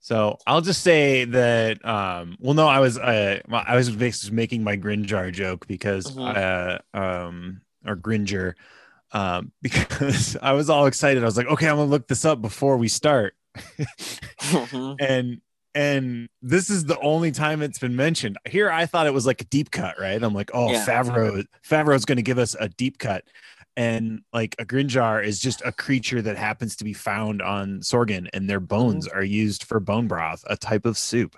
So I'll just say that. Um, well, no, I was uh, I was just making my Grinjar joke because Mhm. uh, um, or Gringer, um, because I was all excited. I was like, okay, I'm gonna look this up before we start, Mhm. and and this is the only time it's been mentioned. Here, I thought it was like a deep cut, right? I'm like, oh, Yeah. Favreau, Favreau's gonna give us a deep cut. And like a Grinjar is just a creature that happens to be found on Sorgan, and their bones Mm-hmm. are used for bone broth, a type of soup.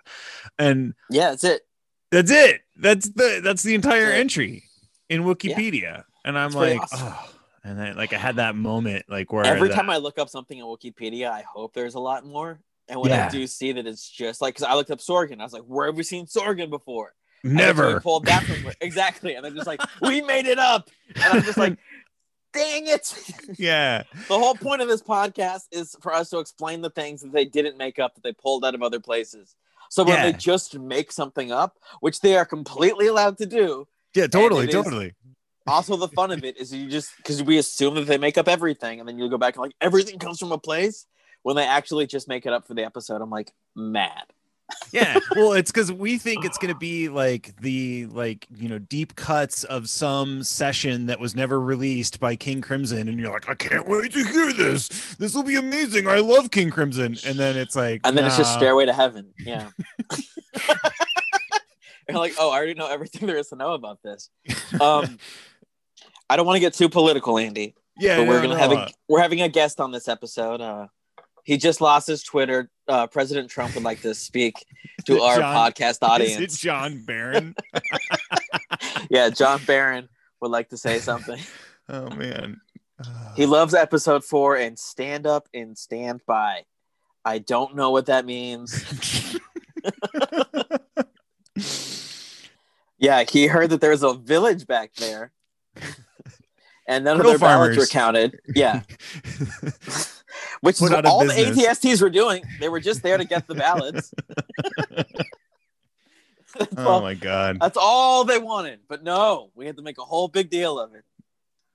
And yeah, that's it. that's it. That's the that's the entire That's entry in Wikipedia. And I'm pretty like, awesome. oh, and then like I had that moment like where Every time I look up something on Wikipedia, I hope there's a lot more. And when I do see that it's just like, because I looked up Sorgan, I was like, where have we seen Sorgan before? And then we never pulled that from exactly, and they're just like, we made it up, and I'm just like, dang it! yeah the whole point of this podcast is for us to explain the things that they didn't make up that they pulled out of other places. So when Yeah. they just make something up, which they are completely allowed to do, yeah totally totally also the fun of it is you just because we assume that they make up everything, and then you go back and like everything comes from a place. When they actually just make it up for the episode, I'm like mad. Yeah well it's because we think it's going to be like the like you know deep cuts of some session that was never released by king crimson and you're like i can't wait to hear this this will be amazing i love king crimson and then it's like And then it's just. Stairway to Heaven. Yeah. You're like, oh, I already know everything there is to know about this. Um, I don't want to get too political, Andy, yeah but we're no, gonna no, have uh, a, we're having a guest on this episode. Uh, he just lost his Twitter. Uh, President Trump would like to speak to our John- podcast is it john barron yeah, John Barron would like to say something. oh man He loves episode four and stand up and stand by. I don't know what that means. Yeah, he heard that there was a village back there, and none of No their ballots were counted. Yeah, which is Put what all business. the ATSTs were doing. They were just there to get the ballots. oh all, my god that's all they wanted. But no, we had to make a whole big deal of it.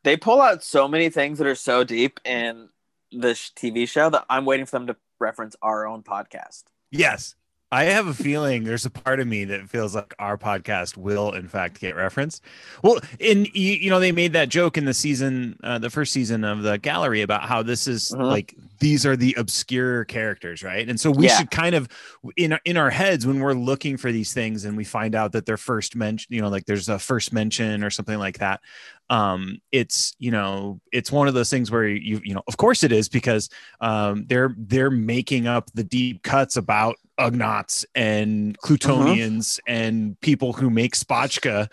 They pull out so many things that are so deep in this TV show that I'm waiting for them to reference our own podcast. Yes. I have a feeling there's a part of me that feels like our podcast will, in fact, get referenced. Well, in you, you know, they made that joke in the season, uh, the first season of the gallery about how this is Mhm. like these are the obscure characters, right? And so we Yeah. should kind of in in our heads when we're looking for these things and we find out that they're first mention, you know, like there's a first mention or something like that. Um, it's you know, it's one of those things where you you know, of course it is because um, they're they're making up the deep cuts about Ugnaughts and Clutonians and people who make spotchka,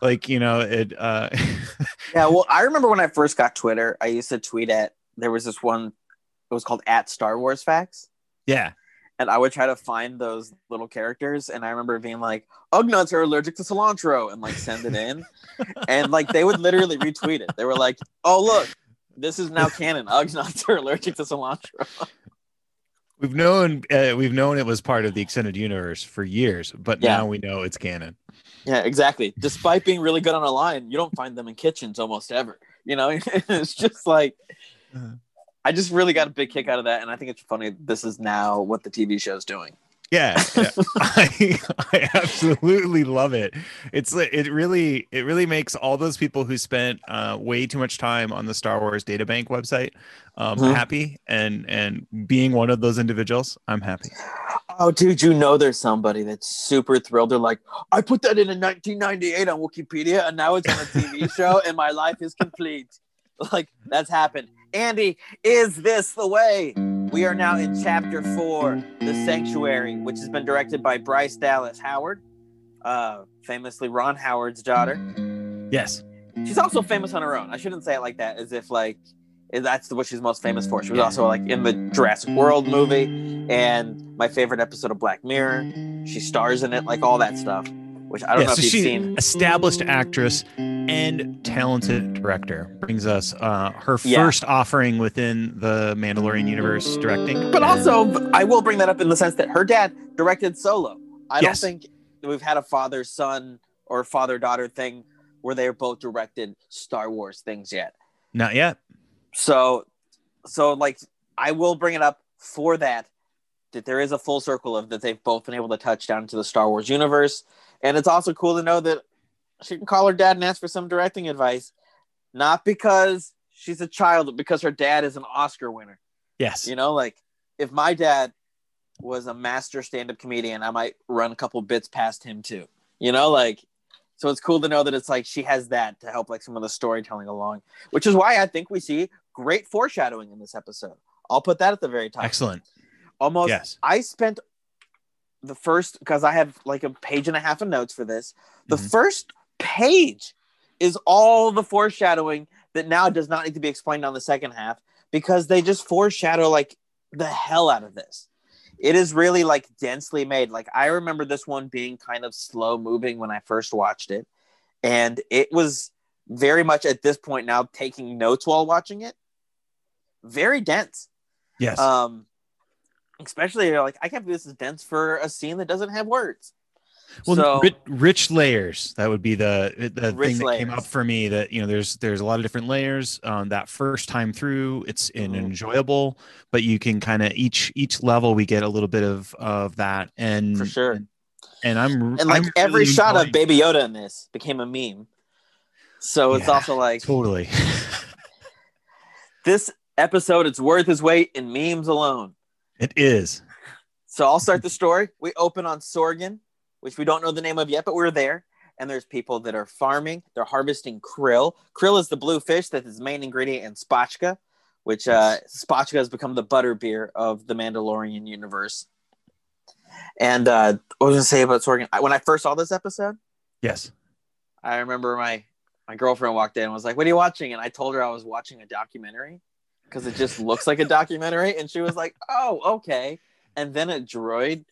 like you know it. Uh, Yeah, well, I remember when I first got Twitter, I used to tweet at there was this one it was called at Star Wars Facts. yeah, And I would try to find those little characters, and I remember being like, "Ugnaughts are allergic to cilantro," and like send it in, and like they would literally retweet it. They were like, "Oh look, this is now canon. Ugnaughts are allergic to cilantro." we've known uh, we've known it was part of the extended universe for years, but Yeah. now we know it's canon. Yeah, exactly. Despite being really good on a line, you don't find them in kitchens almost ever. You know, it's just like Uh-huh. I just really got a big kick out of that, and I think it's funny. This is now what the TV show is doing. Yeah, yeah. I, I absolutely love it. It's it really it really makes all those people who spent uh, way too much time on the Star Wars databank website um, Mhm. happy, and and being one of those individuals, I'm happy. Oh, dude, you know there's somebody that's super thrilled. They're like, I put that in in 1998 on Wikipedia, and now it's on a TV show, and my life is complete. Like that's happened. Andy, is this the way? We are now in chapter four, The Sanctuary, which has been directed by Bryce Dallas Howard, uh, famously Ron Howard's daughter. Yes. She's also famous on her own. I shouldn't say it like that, as if like that's what she's most famous for. She was also like in the Jurassic World movie and my favorite episode of Black Mirror. She stars in it, like all that stuff. Which I don't Yeah, know so if you've she's seen. established actress and talented director. Brings us uh, her Yeah. first offering within the Mandalorian universe directing. But also, I will bring that up in the sense that her dad directed Solo. I Yes. don't think we've had a father son or father daughter thing where they are both directed Star Wars things yet. not yet. So, so like, I will bring it up for that. that there is a full circle of that they've both been able to touch down to the Star Wars universe. And it's also cool to know that she can call her dad and ask for some directing advice, not because she's a child, but because her dad is an Oscar winner. Yes. You know, like if my dad was a master stand-up comedian, I might run a couple bits past him too. You know, like so it's cool to know that it's like she has that to help like some of the storytelling along, which is why I think we see great foreshadowing in this episode. I'll put that at the very top. Excellent. Almost Yes. I spent the first because I have like a page and a half of notes for this. The Mhm. first page is all the foreshadowing that now does not need to be explained on the second half because they just foreshadow like the hell out of this. It is really like densely made. Like I remember this one being kind of slow moving when I first watched it, and it was very much at this point now taking notes while watching it. Very dense. Yes. Um, especially like I can't believe this is dense for a scene that doesn't have words. well, so rich, rich layers. That would be the the thing that came up for me. That you know, there's there's a lot of different layers. Um, that first time through, it's an Mhm. enjoyable, but you can kind of each each level we get a little bit of of that, and For sure. And, and I'm and like I'm every really shot of Baby Yoda in this became a meme. So it's Yeah, also like totally. this episode, it's worth its weight in memes alone. It is. So I'll start the story. We open on Sorgan, which we don't know the name of yet, but we're there. And there's people that are farming. They're harvesting krill. Krill is the blue fish that is the main ingredient in spotchka, which uh, spotchka has become the butter beer of the Mandalorian universe. And uh, what was I going to say about Sorgan? When I first saw this episode, Yes. I remember my my girlfriend walked in and was like, "What are you watching?" And I told her I was watching a documentary because it just looks like a documentary, and she was like, "Oh, okay." And then a droid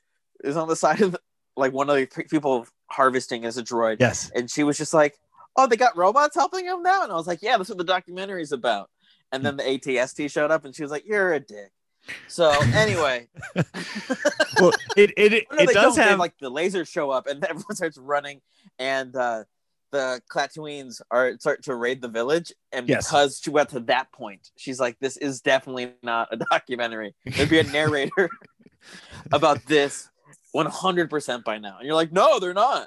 is on the side of the, like one of the people harvesting is a droid, Yes. and she was just like, "Oh, they got robots helping them now," and I was like, "Yeah, that's what the documentary's about." And then the ATST showed up, and she was like, "You're a dick." So anyway, Well, it it no, it does have like the lasers show up and everyone starts running, and uh, the Clatuines are start to raid the village. And Yes. because she went to that point, she's like, "This is definitely not a documentary. There'd be a narrator about this." 100% by now. And you're like, no, they're not.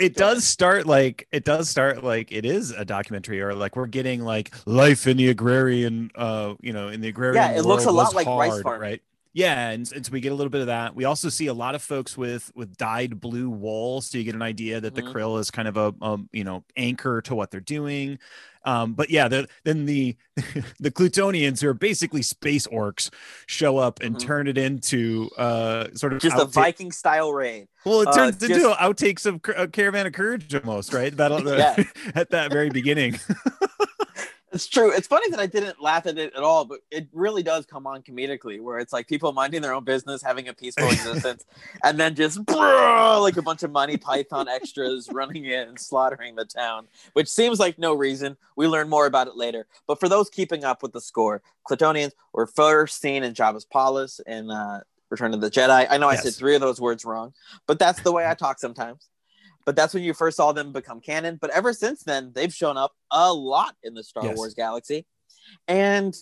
It does start like it does start like it is a documentary or like we're getting like life in the agrarian uh you know in the agrarian Yeah, it looks a lot like rice hard, farming. right yeah and, and so we get a little bit of that we also see a lot of folks with with dyed blue wool so you get an idea that Mhm. the krill is kind of a, a you know anchor to what they're doing um but yeah the, then the the Clutonians who are basically space orcs show up and Mhm. turn it into uh sort of Just a Viking style raid. well, it Uh, turns just- into outtakes of Car- uh, Caravan of Courage almost, right? Battle Yeah. at that very beginning. It's true. It's funny that I didn't laugh at it at all, but it really does come on comedically, where it's like people minding their own business, having a peaceful existence, and then just like a bunch of Monty Python extras running in and slaughtering the town, which seems like no reason. We learn more about it later. But for those keeping up with the score, Clitonians were first seen in Jabba's palace in uh, Return of the Jedi. I know I said three of those words wrong, but that's the way I talk sometimes. But that's when you first saw them become canon. But ever since then, they've shown up a lot in the Star Yes. Wars galaxy. And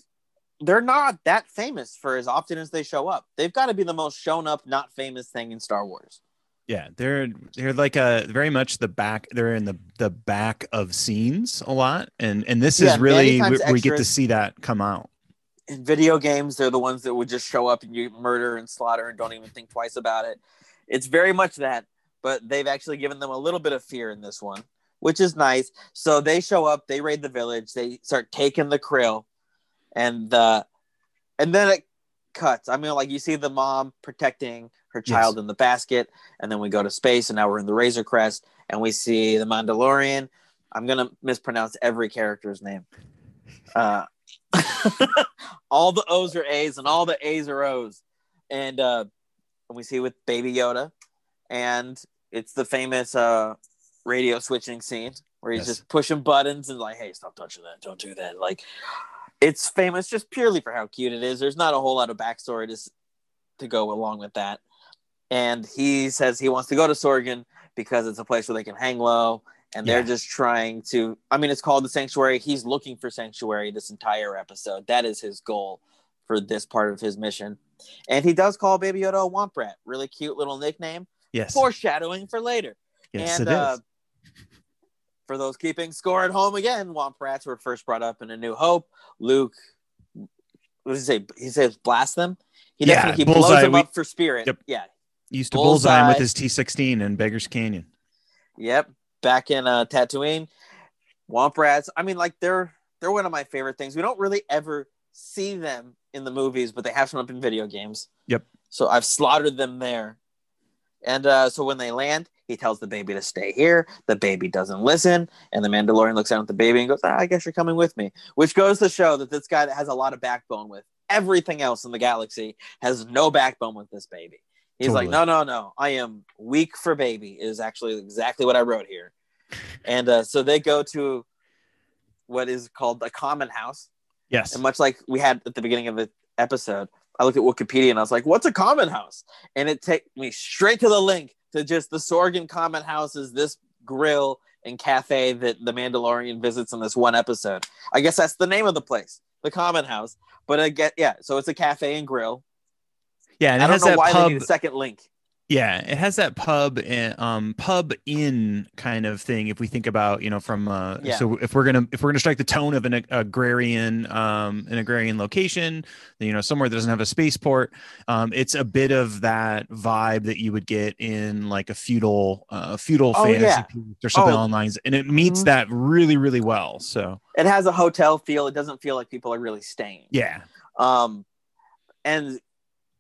they're not that famous for as often as they show up. They've got to be the most shown up, not famous thing in Star Wars. yeah, they're they're like a very much the back. They're in the the back of scenes a lot, and and this Yeah, is really we, we get to see that come out. In video games, they're the ones that would just show up and you murder and slaughter and don't even think twice about it. It's very much that, but they've actually given them a little bit of fear in this one, which is nice. So they show up, they raid the village, they start taking the krill, and uh, and then it cuts. I mean, like you see the mom protecting her child in the basket, and then we go to space, and now we're in the Razor Crest, and we see the Mandalorian. I'm gonna mispronounce every character's name. Uh, all the O's are A's, and all the A's are O's, and uh, and we see with Baby Yoda, and it's the famous uh, radio switching scene where he's Yes. just pushing buttons and like, "Hey, stop touching that! Don't do that!" Like, it's famous just purely for how cute it is. There's not a whole lot of backstory to to go along with that. And he says he wants to go to Sorgan because it's a place where they can hang low. And they're just trying to, I mean, it's called the Sanctuary. He's looking for Sanctuary this entire episode. That is his goal for this part of his mission. And he does call Baby Yoda a Womp Rat. Really cute little nickname. Yes. Foreshadowing for later. yes, and it is. uh, for those keeping score at home again, Womp Rats were first brought up in A New Hope. Luke, what does he say? He says blast them. He Yeah, definitely he blows them we- up for spirit. Yep. Yeah. Used to bullseye him with his T16 in Beggars Canyon. Yep. Back in uh, Tatooine, Womp Rats. I mean, like they're they're one of my favorite things. We don't really ever see them in the movies, but they have shown up in video games. Yep. So I've slaughtered them there. And uh, so when they land, he tells the baby to stay here. The baby doesn't listen, and the Mandalorian looks down at the baby and goes, ah, "I guess you're coming with me," which goes to show that this guy that has a lot of backbone with everything else in the galaxy has no backbone with this baby. He's like, "No, no, no, I am weak for baby." Is actually exactly what I wrote here. And uh, so they go to what is called the common house, Yes. and much like we had at the beginning of the episode, I looked at Wikipedia and I was like, "What's a common house?" And it took me straight to the link to just the Sorgan Common House is this grill and cafe that the Mandalorian visits in this one episode. I guess that's the name of the place, the Common House. But I get yeah, so it's a cafe and grill. Yeah, and I don't know why pub. they need a second link. Yeah, it has that pub and um pub in kind of thing. If we think about, you know, from uh, Yeah. so if we're gonna if we're gonna strike the tone of an ag- agrarian um an agrarian location, you know, somewhere that doesn't have a spaceport, um, it's a bit of that vibe that you would get in like a feudal uh feudal Oh, fantasy yeah. or something Oh. along lines, and it meets Mhm. that really really well. So It has a hotel feel. It doesn't feel like people are really staying. yeah, Um, and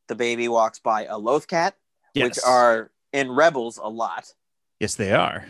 the baby walks by a loth cat, yes, which are in Rebels a lot. yes they are.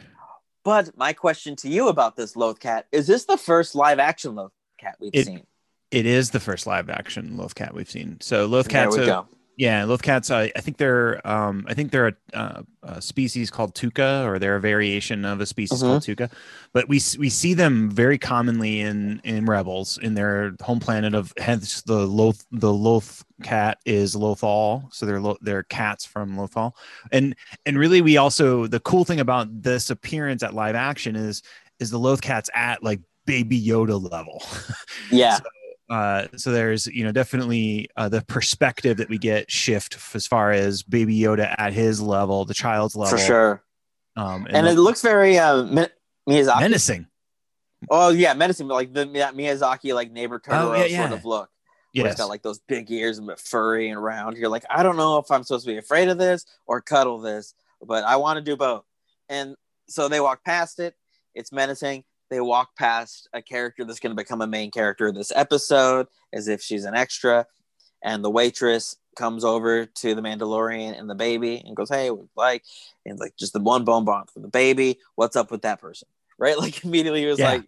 But my question to you about this loth cat is: This the first live action loth cat we've It- seen? It is the first live action Lothcat we've seen. So we a, go. Yeah, Lothcats. I, I think they're. Um, I think they're a, uh, a species called tooka, or they're a variation of a species Mm-hmm. called tooka. But we we see them very commonly in in Rebels in their home planet of hence the Loth the Loth cat is Lothal, so they're lo- they're cats from Lothal, and and really we also the cool thing about this appearance at live action is is the Lothcats at like Baby Yoda level. Yeah, uh, so there's you know definitely uh, the perspective that we get shift as far as baby yoda at his level the child's level for sure. um, And it looks very uh, Mi- Miyazaki. menacing Oh yeah, menacing, like the Mi- Miyazaki like neighbor Totoro Oh, yeah, yeah. sort of look. Yes it's got like those big ears and furry and round. You're like, I don't know if I'm supposed to be afraid of this or cuddle this, but I want to do both. And so they walk past it. It's menacing. They walk past a character that's going to become a main character of this episode, as if she's an extra. And the waitress comes over to the Mandalorian and the baby and goes, "Hey, like?" And like just the one bone bond for the baby. What's up with that person? Right? Like immediately he was Yeah. like,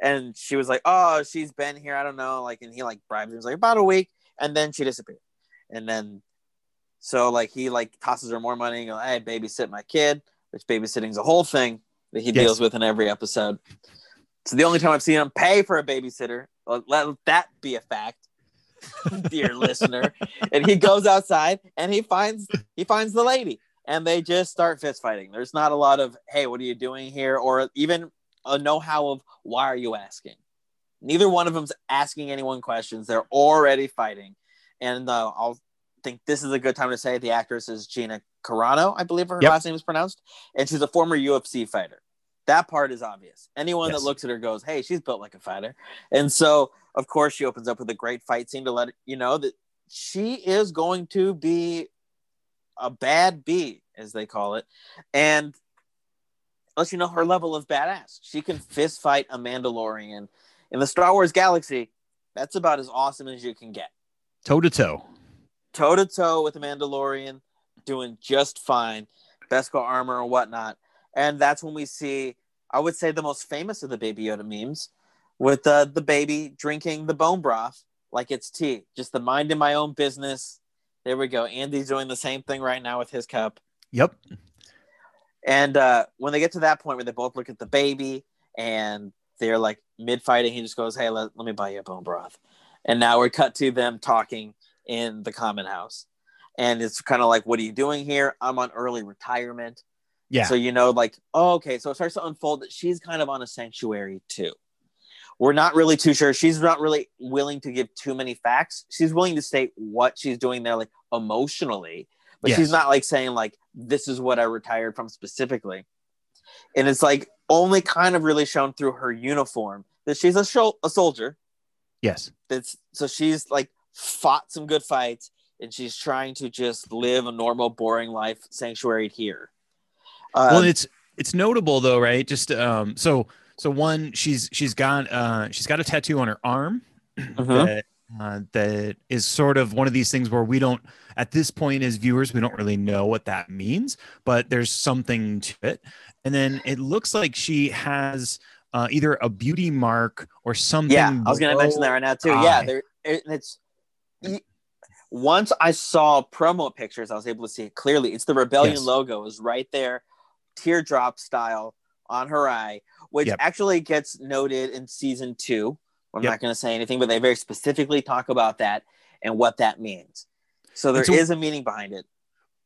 and she was like, "Oh, she's been here. I don't know." Like, and he like bribes her. Like, "About a week," and then she disappeared. And then, so like he like tosses her more money and goes, "Hey, babysit my kid," which babysitting's a whole thing that he Yes. deals with in every episode. So the only time I've seen him pay for a babysitter, let, let that be a fact, dear listener. And he goes outside and he finds he finds the lady, and they just start fist fighting. There's not a lot of "Hey, what are you doing here?" or even a know-how of "Why are you asking?" Neither one of them's asking anyone questions. They're already fighting, and uh, I'll think this is a good time to say the actress is Gina Carano, I believe her Yep. last name is pronounced, and she's a former UFC fighter. That part is obvious. Anyone Yes. that looks at her goes, "Hey, she's built like a fighter," and so of course she opens up with a great fight scene to let you know that she is going to be a bad bee, as they call it, and let you know her level of badass. She can fist fight a Mandalorian in the Star Wars galaxy. That's about as awesome as you can get. toe to toe Toe to toe with a Mandalorian, doing just fine, Beskar armor or whatnot, and that's when we see, I would say, the most famous of the Baby Yoda memes, with uh, the baby drinking the bone broth like it's tea. Just the mind in my own business. There we go. Andy's doing the same thing right now with his cup. yep And uh, when they get to that point where they both look at the baby and they're like mid fighting, he just goes, Hey, let, let me buy you a bone broth. And now we're cut to them talking in the common house. And it's kind of like, What are you doing here? I'm on early retirement. yeah So, you know, like, oh, okay. So it starts to unfold that she's kind of on a sanctuary too, we're not really too sure. She's not really willing to give too many facts. She's willing to state what she's doing there, like emotionally, but Yes. she's not like saying like this is what I retired from specifically. And it's like only kind of really shown through her uniform that she's a, shol- a soldier. Yes. That's so she's like fought some good fights and she's trying to just live a normal, boring life sanctuaried here. Uh, well it's it's notable though right just um so so one she's she's got uh she's got a tattoo on her arm mhm. that uh, that is sort of one of these things where we don't at this point as viewers we don't really know what that means but there's something to it and then it looks like she has uh, either a beauty mark or something Yeah, I was going to mention that right now too. eye. Yeah, there it, it's once I saw promo pictures, I was able to see it clearly. It's the Rebellion Yes. logo is right there, teardrop style on her eye, which Yep. actually gets noted in season two. I'm Yep. not going to say anything, but they very specifically talk about that and what that means. So there is so- a meaning behind it.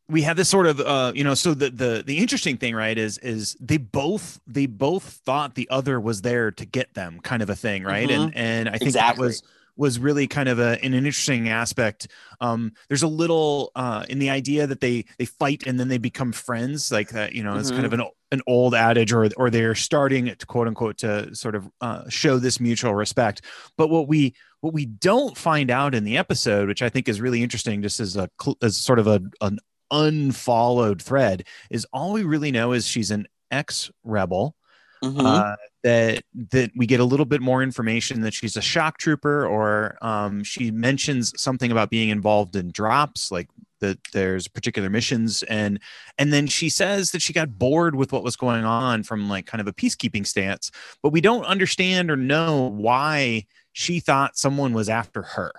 we have this sort of uh you know so the the the interesting thing right is is they both they both thought the other was there to get them kind of a thing right Mhm. and and i think Exactly. that was was really kind of a, an interesting aspect. Um there's a little uh in the idea that they they fight and then they become friends like that you know it's kind of an an old adage or or they're starting to quote unquote to sort of uh, show this mutual respect. But what we what we don't find out in the episode which i think is really interesting just as a as sort of a an unfollowed thread is all we really know is she's an ex rebel Mhm. uh, that that we get a little bit more information that she's a shock trooper or um, she mentions something about being involved in drops like that there's particular missions and and then she says that she got bored with what was going on from like kind of a peacekeeping stance but we don't understand or know why she thought someone was after her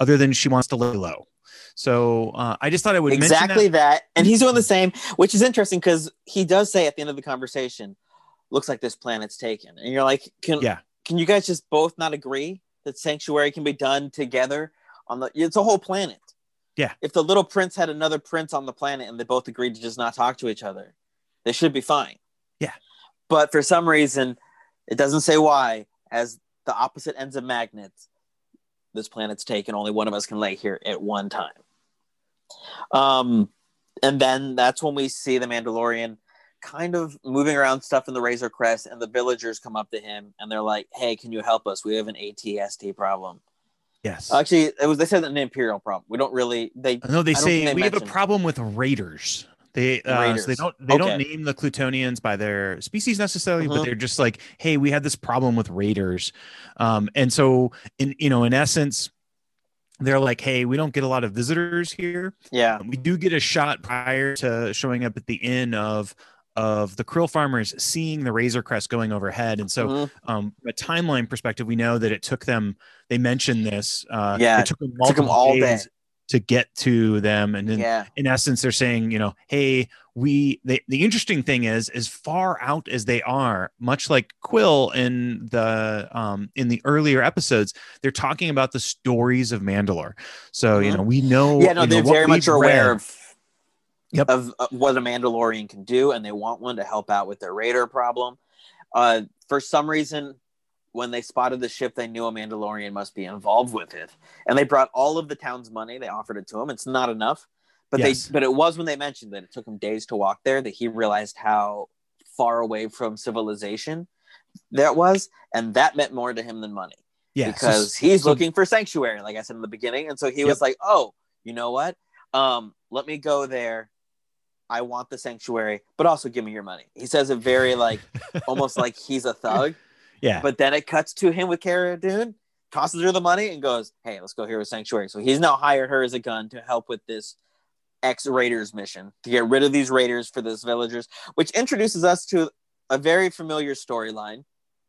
other than she wants to lay low so uh, i just thought i would mention that. exactly that. and he's doing the same which is interesting because he does say at the end of the conversation looks like this planet's taken and you're like can Yeah. can you guys just both not agree that sanctuary can be done together on the it's a whole planet Yeah. if the little prince had another prince on the planet and they both agreed to just not talk to each other they should be fine Yeah. but for some reason it doesn't say why as the opposite ends of magnets this planet's taken only one of us can lay here at one time um, and then that's when we see the Mandalorian kind of moving around stuff in the Razor Crest, and the villagers come up to him and they're like, "Hey, can you help us? We have an ATST problem." yes Actually, it was they said an Imperial problem. We don't really they No, they say they we have a problem with raiders. They uh, so they don't they don't name the Clutonians by their species necessarily, but Mhm. they're just like, hey, we had this problem with raiders, um, and so in you know in essence, they're like, hey, we don't get a lot of visitors here. yeah We do get a shot prior to showing up at the inn of of the krill farmers seeing the razor crest going overhead, and so Mhm. um, from a timeline perspective, we know that it took them. They mentioned this. Uh, Yeah, it took them, took 'em multiple all day. to get to them, and then yeah in essence they're saying you know hey we they, the interesting thing is as far out as they are much like Kuiil in the um in the earlier episodes they're talking about the stories of mandalore so you Mhm. know we know yeah no you know, very much aware read. of Yep. of uh, what a Mandalorian can do, and they want one to help out with their raider problem. Uh, for some reason, when they spotted the ship, they knew a Mandalorian must be involved with it, and they brought all of the town's money. They offered it to him. It's not enough, but Yes. they but it was when they mentioned that it took him days to walk there that he realized how far away from civilization that was, and that meant more to him than money yeah so- because he's so- looking for sanctuary, like I said in the beginning. And so he was like, "Oh, you know what? Um, let me go there. I want the sanctuary, but also give me your money." He says it very like almost like he's a thug. yeah But then it cuts to him with Cara Dune, tosses her the money, and goes, "Hey, let's go here with sanctuary." So he's now hired her as a gun to help with this ex Raiders mission to get rid of these Raiders for these villagers, which introduces us to a very familiar storyline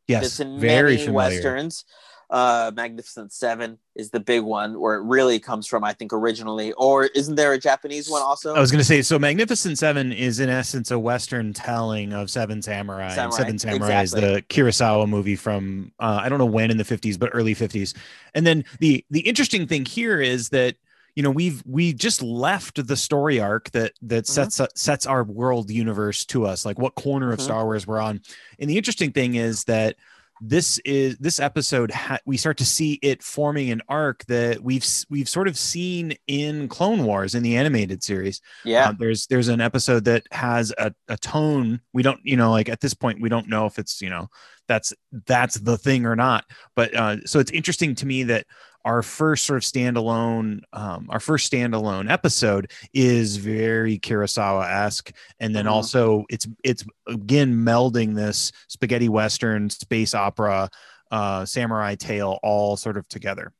yes it's in very many familiar westerns. Uh, Magnificent Seven is the big one where it really comes from, I think, originally. Or isn't there a Japanese one also? I was going to say, so Magnificent Seven is in essence a Western telling of Seven Samurai. Samurai, Seven Samurai is exactly. the Kurosawa movie from uh, I don't know when in the fifties, but early fifties. And then the the interesting thing here is that you know we've we just left the story arc that that Mhm. sets sets our world universe to us, like what corner of Mhm. Star Wars we're on. And the interesting thing is that this is this episode ha- we start to see it forming an arc that we've we've sort of seen in Clone Wars in the animated series. Yeah. Uh, there's there's an episode that has a, a tone we don't you know like at this point we don't know if it's you know that's that's the thing or not. But uh, so it's interesting to me that our first sort of standalone, um, our first standalone episode is very Kurosawa esque, and then Mhm. also it's it's again melding this spaghetti western, space opera, uh, samurai tale all sort of together.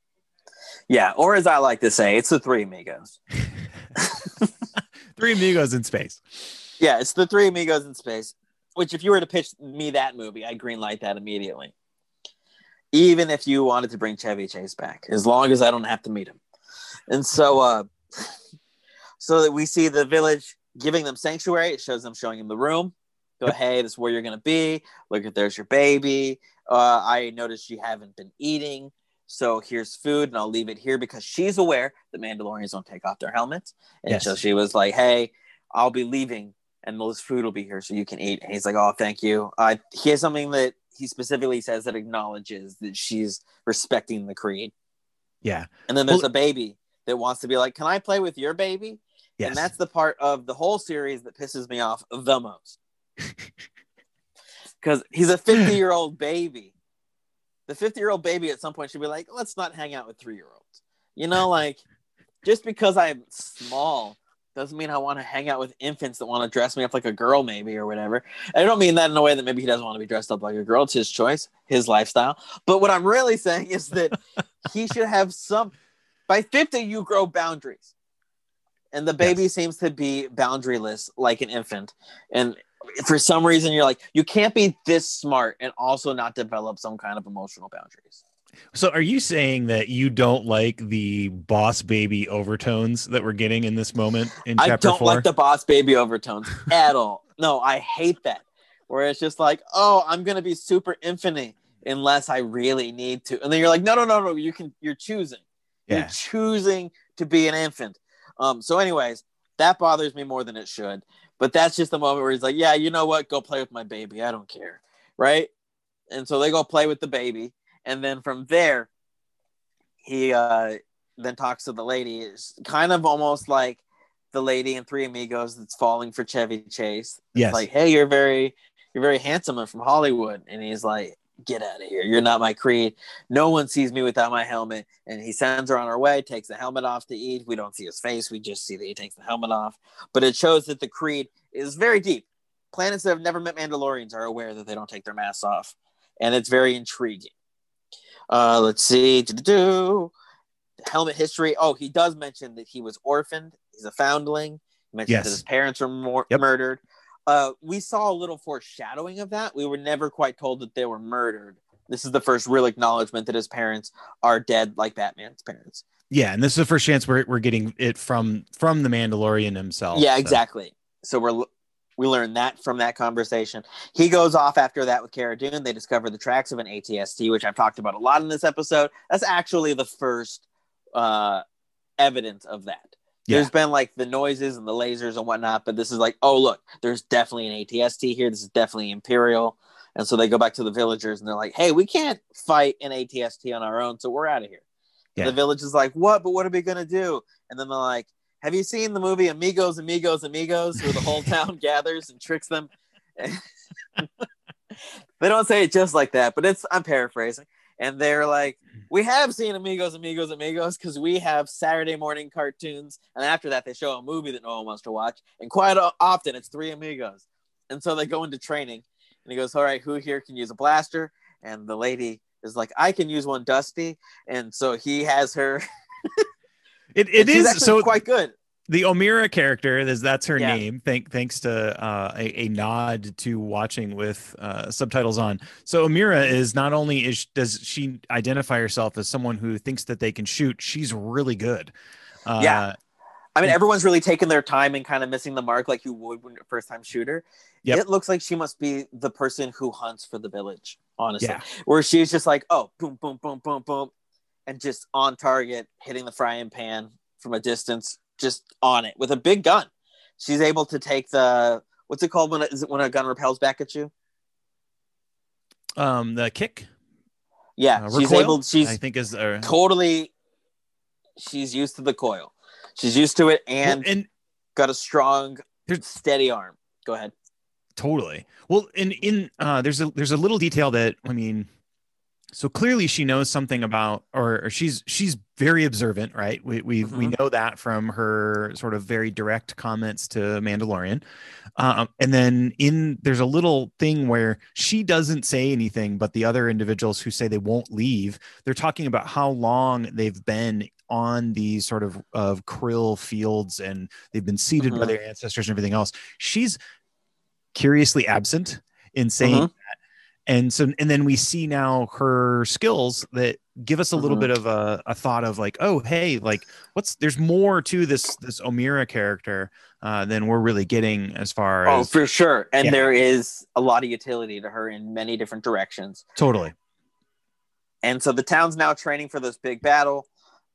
Yeah. Or as I like to say, it's the three amigos. Three amigos in space. Yeah, it's the three amigos in space. Which, if you were to pitch me that movie, I'd greenlight that immediately. Even if you wanted to bring Chevy Chase back, as long as I don't have to meet him. And so, uh, so that we see the village giving them sanctuary. It shows them showing him the room. Go, hey, this is where you're gonna be. Look at there's your baby. Uh, I noticed you haven't been eating. So here's food, and I'll leave it here because she's aware that Mandalorians don't take off their helmets. And Yes. so she was like, "Hey, I'll be leaving, and this food will be here, so you can eat." And he's like, "Oh, thank you." Uh, he has something that he specifically says that acknowledges that she's respecting the creed. Yeah. And then there's Well- a baby that wants to be like, "Can I play with your baby?" Yes. And that's the part of the whole series that pisses me off the most. Because he's a 50 year old baby. The 50 year old baby at some point should be like, let's not hang out with three year olds. You know, like just because I'm small doesn't mean I want to hang out with infants that want to dress me up like a girl, maybe, or whatever. I don't mean that in a way that maybe he doesn't want to be dressed up like a girl. It's his choice, his lifestyle. But what I'm really saying is that he should have some. By 50, you grow boundaries. And the baby seems to be boundaryless like an infant. And for some reason, you're like, you can't be this smart and also not develop some kind of emotional boundaries. So are you saying that you don't like the boss baby overtones that we're getting in this moment in I chapter don't four? like the boss baby overtones at all. No, I hate that. Where it's just like, oh, I'm gonna be super infinite unless I really need to. And then you're like, no, no, no, no, you can you're choosing. You're choosing to be an infant. Um, so anyways, that bothers me more than it should. But that's just the moment where he's like, Yeah, you know what? Go play with my baby. I don't care. Right? And so they go play with the baby. And then from there, he uh then talks to the lady. It's kind of almost like the lady in Three Amigos that's falling for Chevy Chase. It's Yes. like, hey, you're very you're very handsome and from Hollywood. And he's like, get out of here. You're not my creed. No one sees me without my helmet. And he sends her on her way, takes the helmet off to eat. We don't see his face. We just see that he takes the helmet off. But it shows that the creed is very deep. Planets that have never met Mandalorians are aware that they don't take their masks off. And it's very intriguing. Uh, let's see. Do-do-do. Helmet history. Oh, he does mention that he was orphaned. He's a foundling. He mentions Yes. that his parents were mor- Yep. murdered. Uh, we saw a little foreshadowing of that. We were never quite told that they were murdered. This is the first real acknowledgement that his parents are dead, like Batman's parents. Yeah, and this is the first chance we're, we're getting it from from the Mandalorian himself. yeah, so- exactly. So we're we learned that from that conversation. He goes off after that with Cara Dune. They discover the tracks of an ATST, which I've talked about a lot in this episode. That's actually the first uh, evidence of that. Yeah. There's been like the noises and the lasers and whatnot, but this is like, oh look, there's definitely an ATST here. This is definitely Imperial. And so they go back to the villagers and they're like, hey, we can't fight an ATST on our own, so we're out of here. Yeah. The village is like, what? But what are we gonna do? And then they're like, have you seen the movie Amigos, Amigos, Amigos, where the whole town gathers and tricks them? they don't say it just like that, but it's I'm paraphrasing. And they're like, we have seen Amigos, Amigos, Amigos because we have Saturday morning cartoons, and after that they show a movie that no one wants to watch, and quite often it's Three Amigos. And so they go into training, and he goes, "All right, who here can use a blaster?" And the lady is like, "I can use one, Dusty." And so he has her. It, it is so quite good. the Omera character is that's her Yeah. name. Thank thanks to uh, a, a nod to watching with uh, subtitles on. So Omera is not only is does she identify herself as someone who thinks that they can shoot, she's really good. Uh, Yeah. I mean, everyone's really taking their time and kind of missing the mark like you would when you're a first time shooter. Yep. It looks like she must be the person who hunts for the village, honestly. Yeah. Where she's just like, oh, boom, boom, boom, boom, boom, and just on target, hitting the frying pan from a distance, just on it with a big gun. She's able to take the what's it called when it, is it when a gun repels back at you? Um, the kick. Yeah, uh, she's recoil, able. She's I think is uh, totally. She's used to the coil. She's used to it and, and got a strong, steady arm. Go ahead. Totally. Well, in in uh, there's a there's a little detail that I mean, so clearly she knows something about, or, or she's she's very observant, right? We we we Mhm. know that from her sort of very direct comments to Mandalorian, um, and then in there's a little thing where she doesn't say anything, but the other individuals who say they won't leave, they're talking about how long they've been on these sort of of krill fields and they've been seeded by Mhm. their ancestors and everything else. She's curiously absent in saying Mhm. And so, and then we see now her skills that give us a little Mhm. bit of a, a thought of like, oh, hey, like what's there's more to this this Omera character uh, than we're really getting as far Oh, as for sure. And Yeah. there is a lot of utility to her in many different directions. totally. And so the town's now training for this big battle,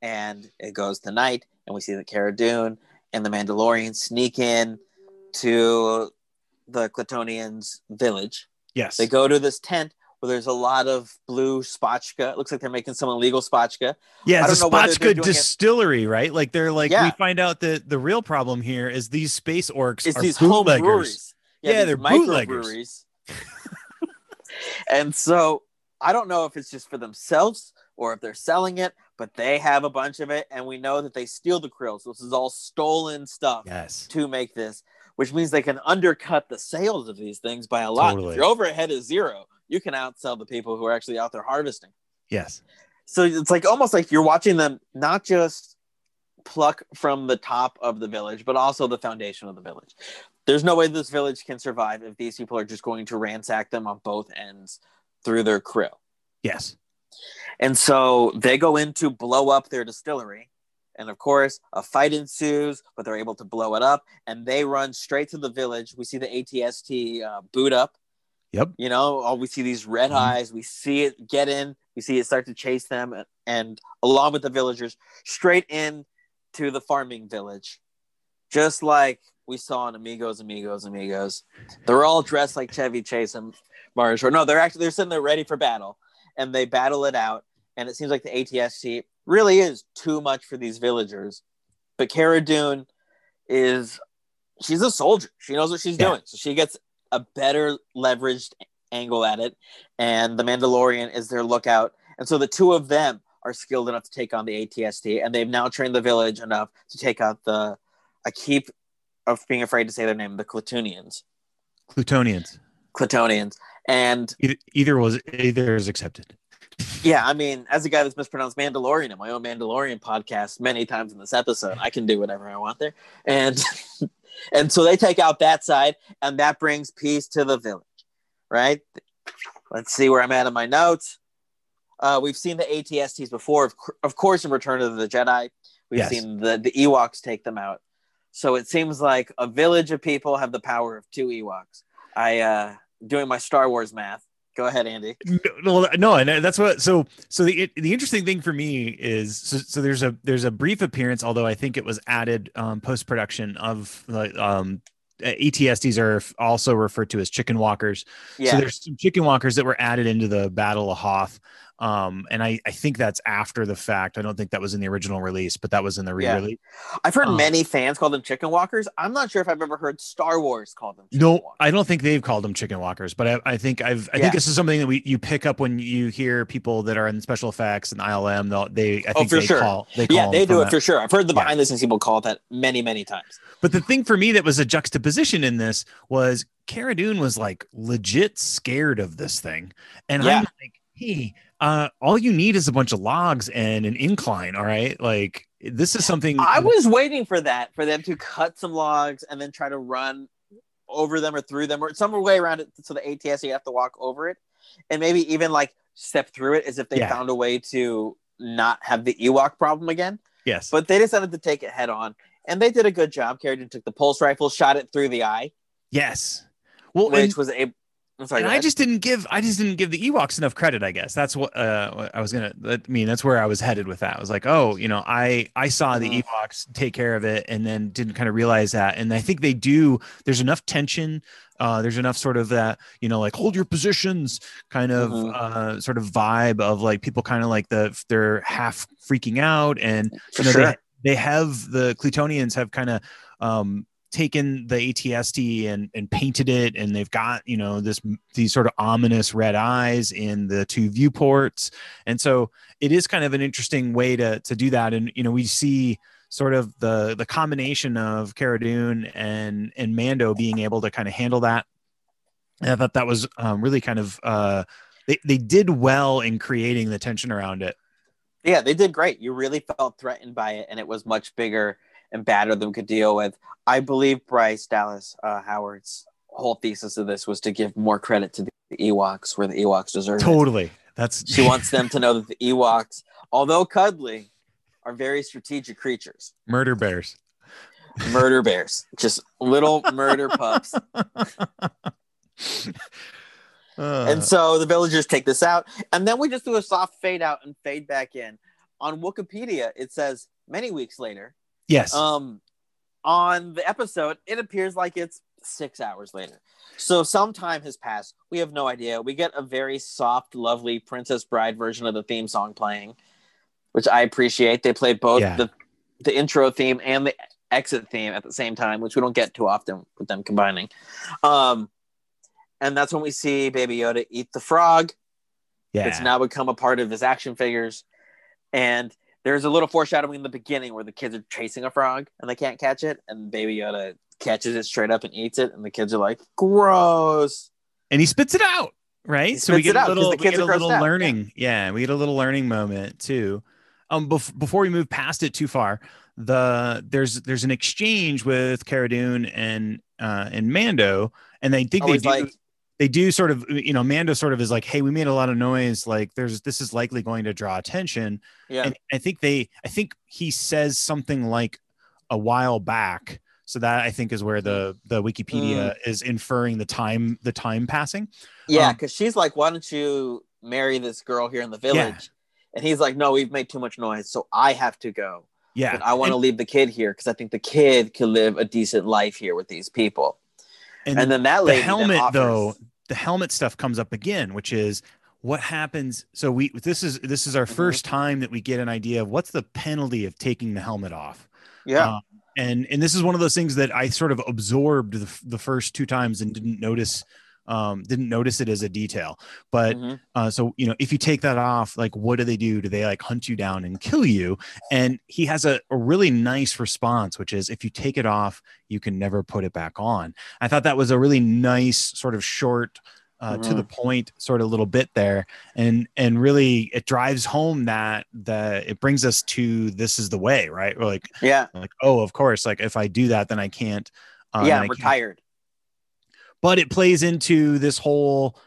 and it goes to night, and we see the Cara Dune and the Mandalorians sneak in to the Cletonians' village. Yes. They go to this tent where there's a lot of blue spotchka. It looks like they're making some illegal spotchka. yeah, it's a Spotchka doing it- distillery, right? Like they're like we find out that the real problem here is these space orcs It's are these home breweries. Yeah, these they're bootleggers. and so I don't know if it's just for themselves or if they're selling it, but they have a bunch of it, and we know that they steal the krill. So this is all stolen stuff Yes. to make this, which means they can undercut the sales of these things by a lot. Totally. If your overhead is zero, you can outsell the people who are actually out there harvesting. Yes. So it's like almost like you're watching them not just pluck from the top of the village, but also the foundation of the village. There's no way this village can survive if these people are just going to ransack them on both ends through their krill. Yes. And so they go in to blow up their distillery. And of course, a fight ensues, but they're able to blow it up. And they run straight to the village. We see the ATST uh, boot up. Yep. You know, oh, we see these red Mhm. eyes. We see it get in. We see it start to chase them, and, and along with the villagers, straight in to the farming village, just like we saw in Amigos, Amigos, Amigos. They're all dressed like Chevy Chase and Mars. Or no, they're actually they're sitting there ready for battle, and they battle it out. And it seems like the ATST really is too much for these villagers. But Cara Dune is she's a soldier. She knows what she's Yeah. doing, so she gets a better leveraged angle at it. And the Mandalorian is their lookout, and so the two of them are skilled enough to take on the ATST, and they've now trained the village enough to take out the. I keep of being afraid to say their name, the Cletonians. Plutonians. Cletonians, and Either, either was either is accepted. Yeah, I mean, as a guy that's mispronounced Mandalorian in my own Mandalorian podcast many times in this episode, I can do whatever I want there, and and so they take out that side, and that brings peace to the village, right? Let's see where I'm at in my notes. Uh, we've seen the ATSTs before, of, of course, in Return of the Jedi. We've Yes. seen the the Ewoks take them out. So it seems like a village of people have the power of two Ewoks. I uh doing my Star Wars math. Go ahead, Andy. no, no, no, and that's what. So, so the the interesting thing for me is, so, so there's a there's a brief appearance, although I think it was added um, post production of like um, ATSTs are also referred to as chicken walkers. Yeah. So there's some chicken walkers that were added into the Battle of Hoth. Um, and I, I think that's after the fact. I don't think that was in the original release, but that was in the re-release. I've heard Um, many fans call them chicken walkers. I'm not sure if I've ever heard Star Wars call them. Chicken No, walkers. I don't think they've called them chicken walkers, but I, I think I've I Yeah. think this is something that we you pick up when you hear people that are in special effects and ILM. They'll, they I Oh, for they sure. call they call yeah, they do it that. for sure. I've heard the Yeah. behind the scenes people call it that many, many times. But the thing for me that was a juxtaposition in this was Cara Dune was like legit scared of this thing. And Yeah. I'm like, hey, uh, all you need is a bunch of logs and an incline. All right. Like this is something I was waiting for that, for them to cut some logs and then try to run over them or through them or some way around it so the ATS you have to walk over it. And maybe even like step through it as if they Yeah. found a way to not have the Ewok problem again. yes. But they decided to take it head on. And they did a good job. Cara Dune took the pulse rifle, shot it through the eye, yes. Well, which and- was a I'm sorry, and I just didn't give I just didn't give the Ewoks enough credit. I guess that's what uh, I was gonna. I mean, that's where I was headed with that. I was like, oh, you know, I I saw the Mhm. Ewoks take care of it, and then didn't kind of realize that. And I think they do. There's enough tension. Uh, there's enough sort of that you know, like hold your positions kind of Mhm. uh, sort of vibe of like people kind of like the they're half freaking out, and you know, sure. they, they have the Clutonians have kind of um, taken the ATST and and painted it, and they've got you know this these sort of ominous red eyes in the two viewports, and so it is kind of an interesting way to to do that, and you know we see sort of the the combination of Cara Dune and and Mando being able to kind of handle that. And I thought that was um, really kind of uh, they they did well in creating the tension around it. Yeah, they did great. You really felt threatened by it, and it was much bigger and badder than we could deal with. I believe Bryce Dallas uh, Howard's whole thesis of this was to give more credit to the Ewoks where the Ewoks deserve it. Totally, that's She wants them to know that the Ewoks, although cuddly, are very strategic creatures. murder bears. Murder bears, just little murder pups. Uh, And so the villagers take this out, and then we just do a soft fade out and fade back in. On Wikipedia, it says many weeks later. yes, Um, on the episode, it appears like it's six hours later. So some time has passed. We have no idea. We get a very soft, lovely Princess Bride version of the theme song playing, which I appreciate. They play both Yeah. the the intro theme and the exit theme at the same time, which we don't get too often with them combining. Um, and that's when we see Baby Yoda eat the frog. yeah, It's now become a part of his action figures. And there's a little foreshadowing in the beginning where the kids are chasing a frog and they can't catch it. And Baby Yoda catches it straight up and eats it. And the kids are like, gross. and he spits it out, right? So we get a little, we get a little out, learning. Yeah. we get a little learning moment too. Um, bef- before we move past it too far, the there's there's an exchange with Cara Dune and uh and Mando, and they think they Always do like, they do sort of you know Mando sort of is like, hey, we made a lot of noise, like there's this is likely going to draw attention, yeah. and I think they I think he says something like a while back. So that I think is where the the Wikipedia Mm. is inferring the time the time passing. Yeah, Um, because she's like, "Why don't you marry this girl here in the village?" And he's like, "No, we've made too much noise, so I have to go. Yeah, But I want to leave the kid here because I think the kid could live a decent life here with these people." And And, then that the lady then helmet offers- though the helmet stuff comes up again which is what happens. So we this is this is our Mhm. first time that we get an idea of what's the penalty of taking the helmet off. Yeah, Um, and and this is one of those things that i sort of absorbed the, the first two times and didn't notice um didn't notice it as a detail but Mhm. uh, so you know, if you take that off, like, what do they do? Do they like hunt you down and kill you? And he has a, a really nice response, which is, if you take it off, you can never put it back on. I thought that was a really nice, sort of short, uh, to the point, sort of little bit there, and and really it drives home that that it brings us to this is the way, right? We're like, yeah, like, oh, of course, like if I do that, then I can't. Uh, yeah. I can't Retired. But it plays into this whole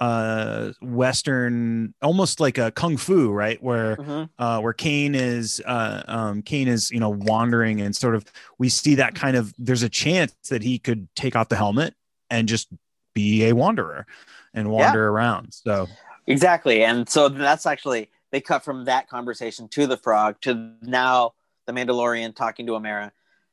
uh western almost like a kung fu right where Mhm. uh where Caine is uh um Caine is you know wandering and sort of we see that kind of there's a chance that he could take off the helmet and just be a wanderer and wander around so Exactly. And so that's actually they cut from that conversation to the frog to now the Mandalorian talking to Omera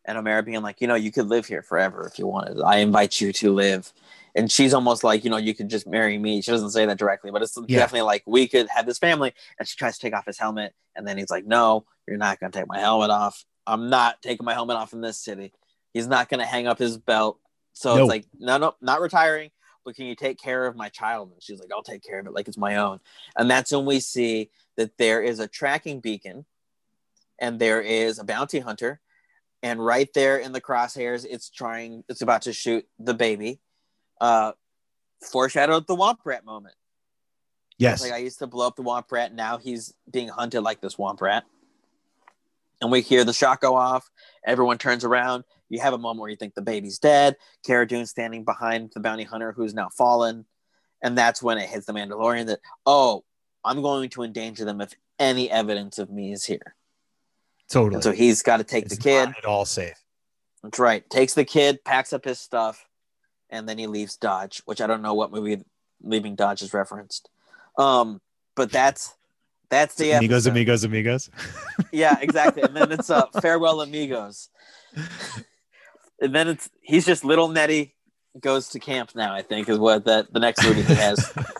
and Omera being like, you know, you could live here forever if you wanted. I invite you to live. And she's almost like, you know, you could just marry me. She doesn't say that directly, but it's Yeah. definitely like we could have this family. And she tries to take off his helmet. And then he's like, no, you're not going to take my helmet off. I'm not taking my helmet off in this city. He's not going to hang up his belt. So No. it's like, no, no, not retiring but can you take care of my child? And she's like, I'll take care of it like it's my own. And that's when we see that there is a tracking beacon and there is a bounty hunter. And right there in the crosshairs, it's trying, it's about to shoot the baby. Uh, foreshadowed the Womp Rat moment. yes like I used to blow up the Womp Rat. Now he's being hunted like this Womp Rat. And we hear the shot go off. Everyone turns around. You have a moment where you think the baby's dead. Cara Dune standing behind the bounty hunter who's now fallen. And that's when it hits the Mandalorian that, oh, I'm going to endanger them if any evidence of me is here. Totally And so he's got to take It's the kid. not at all safe That's right. Takes the kid, packs up his stuff, and then he leaves Dodge, which I don't know what movie leaving Dodge is referenced. Um, but that's that's the amigos, episode. amigos, amigos. Yeah, exactly. and then it's uh, farewell, amigos. and then it's he's just little Neddy goes to camp now. I think is what that the next movie he has.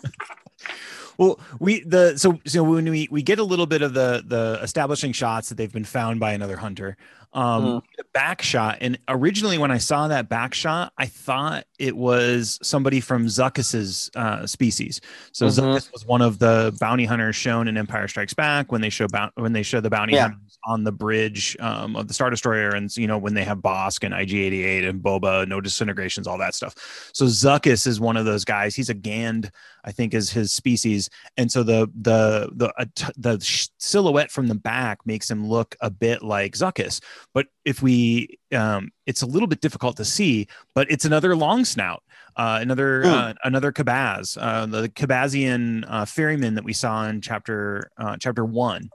Well, we the so so when we we get a little bit of the the establishing shots that they've been found by another hunter, um, the back shot, and originally when I saw that back shot, I thought it was somebody from Zuckuss's uh, species. So Mhm. Zuckuss was one of the bounty hunters shown in Empire Strikes Back when they show bou- when they show the bounty Yeah. hunters on the bridge um, of the Star Destroyer, and you know when they have Bossk and IG88 and Boba, no disintegrations, all that stuff. So Zuckuss is one of those guys. He's a Gand, I think, is his species, and so the the the uh, t- the sh- silhouette from the back makes him look a bit like Zuckuss. But if we, um, it's a little bit difficult to see, but it's another long snout. Uh, another Hmm. uh, another Kubaz, uh, the Kabazian uh, ferryman that we saw in chapter uh, chapter one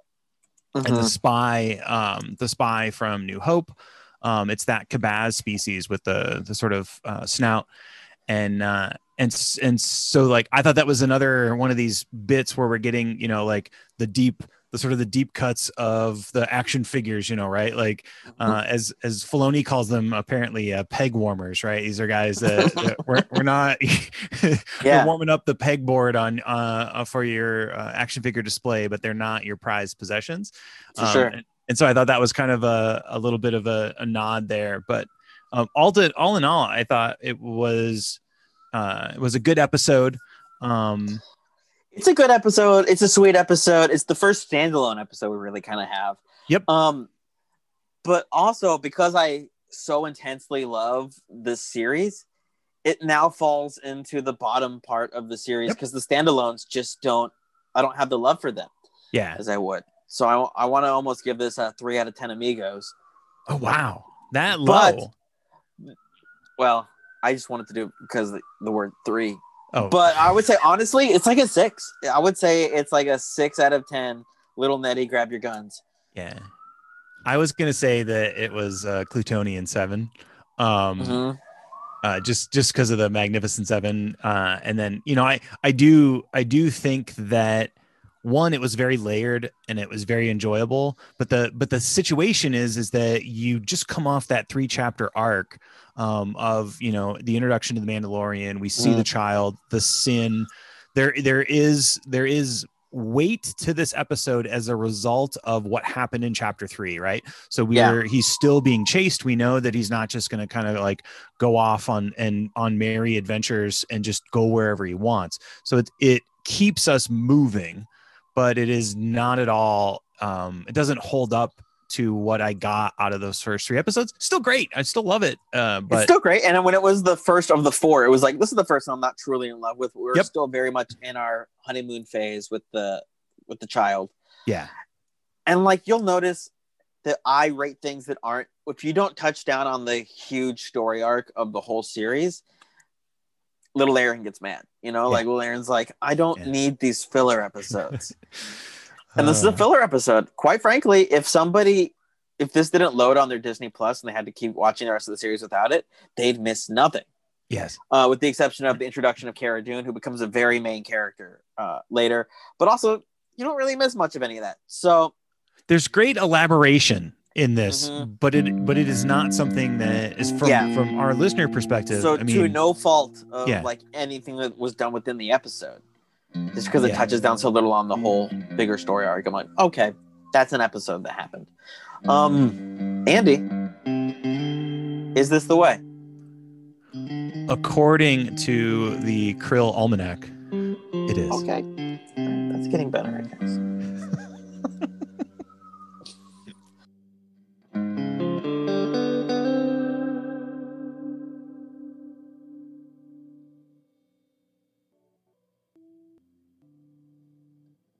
and the Mhm. spy um the spy from new hope um it's that Kubaz species with the the sort of uh, snout and uh and and so like i thought that was another one of these bits where we're getting you know like the deep the sort of the deep cuts of the action figures you know right like uh as as Filoni calls them apparently uh, peg warmers right these are guys that, that we're, we're not Yeah. warming up the pegboard on uh, uh for your uh, action figure display but they're not your prized possessions For sure. and, and so I thought that was kind of a, a little bit of a, a nod there. But um, all to, all in all, I thought it was uh, it was a good episode. Um, It's a good episode. It's a sweet episode. It's the first standalone episode we really kind of have. Yep. Um, but also because I so intensely love this series, it now falls into the bottom part of the series Yep. because the standalones just don't. I don't have the love for them yeah. as I would. So I, I want to almost give this a three out of ten amigos. Oh wow, that But- Well, I just wanted to do because the, the word three. Oh, But I would say honestly, it's like a six. I would say it's like a six out of ten. Little Neddy, grab your guns. yeah. I was gonna say that it was uh, Clutonian seven. Um, Mhm. uh, just just because of the Magnificent Seven. Uh, and then you know, I I do I do think that one it was very layered and it was very enjoyable. But the but the situation is is that you just come off that three chapter arc um, of you know the introduction to the Mandalorian. We see Mm. the child, the sin. There there is there is weight to this episode as a result of what happened in chapter three right so Yeah. we're he's still being chased we know that he's not just going to kind of like go off on and on merry adventures and just go wherever he wants. So it it keeps us moving, but it is not at all. Um, it doesn't hold up to what I got out of those first three episodes. Still great. I still love it. Uh, it's still great. And when it was the first of the four, it was like this is the first one I'm not truly in love with. We're Yep. still very much in our honeymoon phase with the with the child. yeah, And like you'll notice that I rate things that aren't if you don't touch down on the huge story arc of the whole series, little Aaron gets mad. You know, Yeah. like little Aaron's like, I don't Yeah. need these filler episodes. And this is a filler episode. Quite frankly, if somebody, if this didn't load on their Disney Plus and they had to keep watching the rest of the series without it, they'd miss nothing. yes. Uh, with the exception of the introduction of Cara Dune, who becomes a very main character uh, later. But also, you don't really miss much of any of that. So, There's great elaboration in this, Mhm. but it but it is not something that is from Yeah. from our listener perspective. so I mean, to no fault of Yeah. like anything that was done within the episode, just because it touches down so little on the whole bigger story arc. I'm like, okay, that's an episode that happened. Um, Andy, is this the way? according to the Krill Almanac, it is. Okay, that's getting better, I guess.